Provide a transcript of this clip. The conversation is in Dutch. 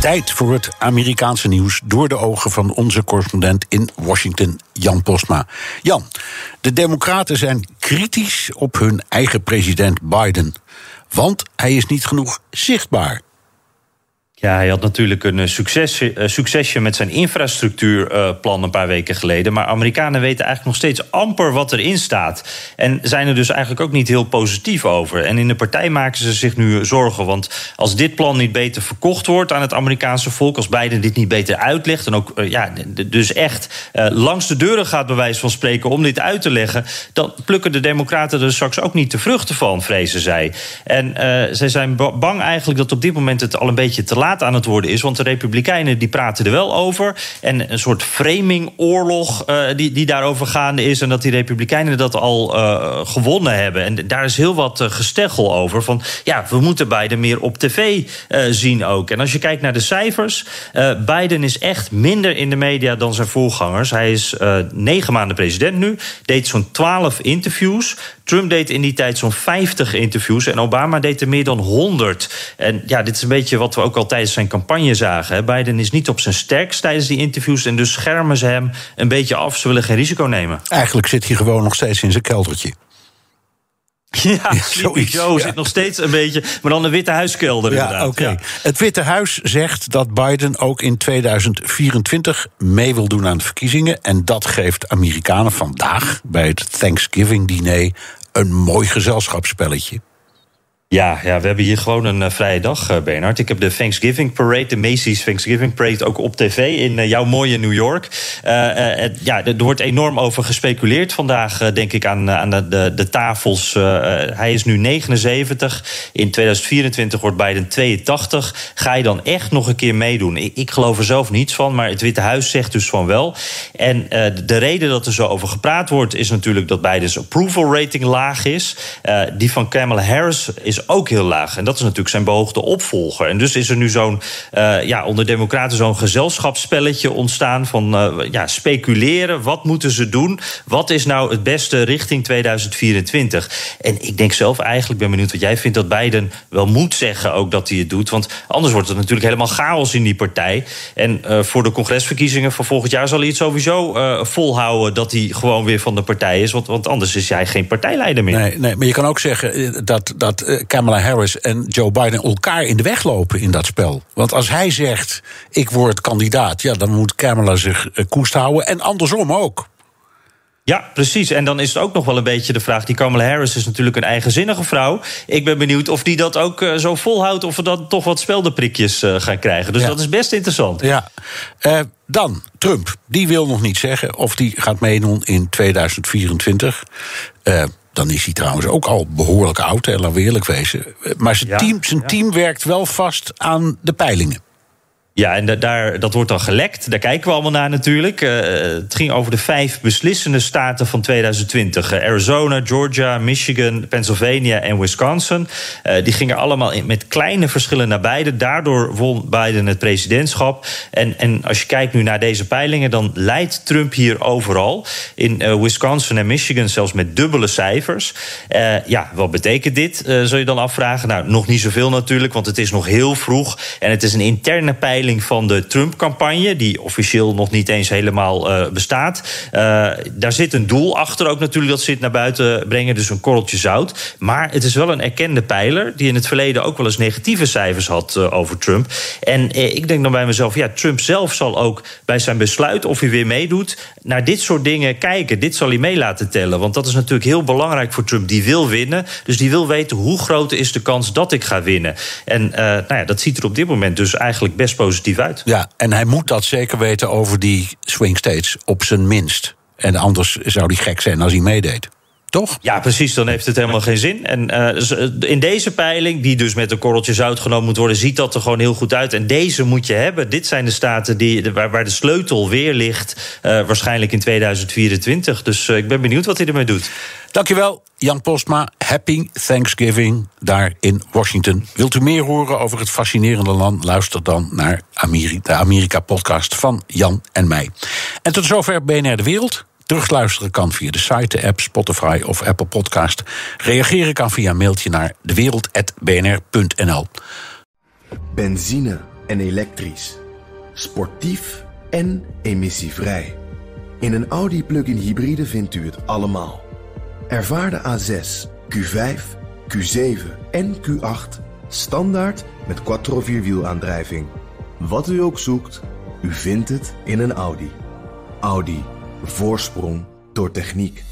Tijd voor het Amerikaanse nieuws door de ogen van onze correspondent in Washington, Jan Postma. Jan, de Democraten zijn kritisch op hun eigen president Biden. Want hij is niet genoeg zichtbaar. Ja, hij had natuurlijk een eh, succesje, eh, succesje met zijn infrastructuurplan een paar weken geleden. Maar Amerikanen weten eigenlijk nog steeds amper wat erin staat. En zijn er dus eigenlijk ook niet heel positief over. En in de partij maken ze zich nu zorgen. Want als dit plan niet beter verkocht wordt aan het Amerikaanse volk, als Biden dit niet beter uitlegt. en ook eh, ja, dus echt langs de deuren gaat, bij wijze van spreken, om dit uit te leggen. dan plukken de Democraten er straks ook niet de vruchten van, vrezen zij. En zij zijn bang eigenlijk dat op dit moment het al een beetje te laat aan het worden is. Want de Republikeinen die praten er wel over. En een soort framingoorlog uh, die, die daarover gaande is. En dat die Republikeinen dat al uh, gewonnen hebben. En daar is heel wat uh, gesteggel over. Van ja, we moeten Biden meer op tv zien ook. En als je kijkt naar de cijfers. Biden is echt minder in de media dan zijn voorgangers. Hij is negen maanden president nu. Deed zo'n twaalf interviews. Trump deed in die tijd zo'n 50 interviews. En Obama deed er meer dan 100. En ja, dit is een beetje wat we ook al tijdens zijn campagne zagen. Biden is niet op zijn sterkst tijdens die interviews. En dus schermen ze hem een beetje af. Ze willen geen risico nemen. Eigenlijk zit hij gewoon nog steeds in zijn keldertje. Ja, Sleepy Joe zit nog steeds een beetje, maar dan de Witte Huiskelder ja, inderdaad. Okay. Ja. Het Witte Huis zegt dat Biden ook in 2024 mee wil doen aan de verkiezingen. En dat geeft Amerikanen vandaag bij het Thanksgiving-diner een mooi gezelschapsspelletje. Ja, ja, we hebben hier gewoon een uh, vrije dag, uh, Bernard. Ik heb de Thanksgiving Parade, de Macy's Thanksgiving Parade, ook op tv in uh, jouw mooie New York. ja, er wordt enorm over gespeculeerd vandaag, denk ik, aan, aan de, de, de tafels. hij is nu 79. In 2024 wordt Biden 82. Ga je dan echt nog een keer meedoen? Ik, ik geloof er zelf niets van, maar het Witte Huis zegt dus van wel. En de reden dat er zo over gepraat wordt, is natuurlijk dat Biden's approval rating laag is. die van Kamala Harris is ook heel laag. En dat is natuurlijk zijn behoogde opvolger. En dus is er nu zo'n, uh, ja, onder Democraten zo'n gezelschapsspelletje ontstaan van uh, ja, speculeren. Wat moeten ze doen? Wat is nou het beste richting 2024? En ik denk zelf eigenlijk, ben benieuwd wat jij vindt, dat Biden wel moet zeggen ook dat hij het doet. Want anders wordt het natuurlijk helemaal chaos in die partij. En uh, voor de congresverkiezingen van volgend jaar zal hij het sowieso volhouden dat hij gewoon weer van de partij is. Want, want anders is hij geen partijleider meer. Nee, nee, maar je kan ook zeggen dat. dat Kamala Harris en Joe Biden elkaar in de weg lopen in dat spel. Want als hij zegt: ik word kandidaat, ja, dan moet Kamala zich koest houden. En andersom ook. Ja, precies. En dan is het ook nog wel een beetje de vraag... die Kamala Harris is natuurlijk een eigenzinnige vrouw. Ik ben benieuwd of die dat ook uh, zo volhoudt... of we dan toch wat speldenprikjes uh, gaan krijgen. Dus ja. dat is best interessant. Ja. Uh, dan, Trump. Die wil nog niet zeggen of die gaat meedoen in 2024. Dan is hij trouwens ook al behoorlijk oud, hè, laten we eerlijk wezen. Maar zijn, ja, team, zijn ja. team werkt wel vast aan de peilingen. Ja, en daar, dat wordt dan gelekt. Daar kijken we allemaal naar natuurlijk. Uh, het ging over de vijf beslissende staten van 2020. Uh, Arizona, Georgia, Michigan, Pennsylvania en Wisconsin. Die gingen allemaal met kleine verschillen naar beide. Daardoor won Biden het presidentschap. En, en als je kijkt nu naar deze peilingen... dan leidt Trump hier overal. In Wisconsin en Michigan zelfs met dubbele cijfers. ja, wat betekent dit, zul je dan afvragen? Nou, nog niet zoveel natuurlijk, want het is nog heel vroeg. En het is een interne peiling van de Trump-campagne, die officieel nog niet eens helemaal uh, bestaat. Uh, daar zit een doel achter ook natuurlijk dat ze het naar buiten brengen, dus een korreltje zout. Maar het is wel een erkende pijler die in het verleden ook wel eens negatieve cijfers had uh, over Trump. En ik denk dan bij mezelf, ja, Trump zelf zal ook bij zijn besluit of hij weer meedoet, naar dit soort dingen kijken. Dit zal hij mee laten tellen, want dat is natuurlijk heel belangrijk voor Trump. Die wil winnen, dus die wil weten hoe groot is de kans dat ik ga winnen. En nou ja, dat ziet er op dit moment dus eigenlijk best Ja, en hij moet dat zeker weten over die swing states, op zijn minst. En anders zou hij gek zijn als hij meedeed. Toch? Ja, precies. Dan heeft het helemaal geen zin. En uh, in deze peiling, die dus met een korreltje zout genomen moet worden, ziet dat er gewoon heel goed uit. En deze moet je hebben. Dit zijn de staten die, waar, waar de sleutel weer ligt, uh, waarschijnlijk in 2024. Dus uh, ik ben benieuwd wat hij ermee doet. Dankjewel, Jan Postma. Happy Thanksgiving daar in Washington. Wilt u meer horen over het fascinerende land? Luister dan naar Amerika, de Amerika-podcast van Jan en mij. En tot zover BNR De Wereld. Terugluisteren kan via de site, de app, Spotify of Apple Podcast. Reageren kan via mailtje naar dewereld.bnr.nl. Benzine en elektrisch. Sportief en emissievrij. In een Audi plug-in hybride vindt u het allemaal. Ervaar de A6, Q5, Q7 en Q8 standaard met quattro vierwielaandrijving. Wat u ook zoekt, u vindt het in een Audi. Audi. Voorsprong door techniek.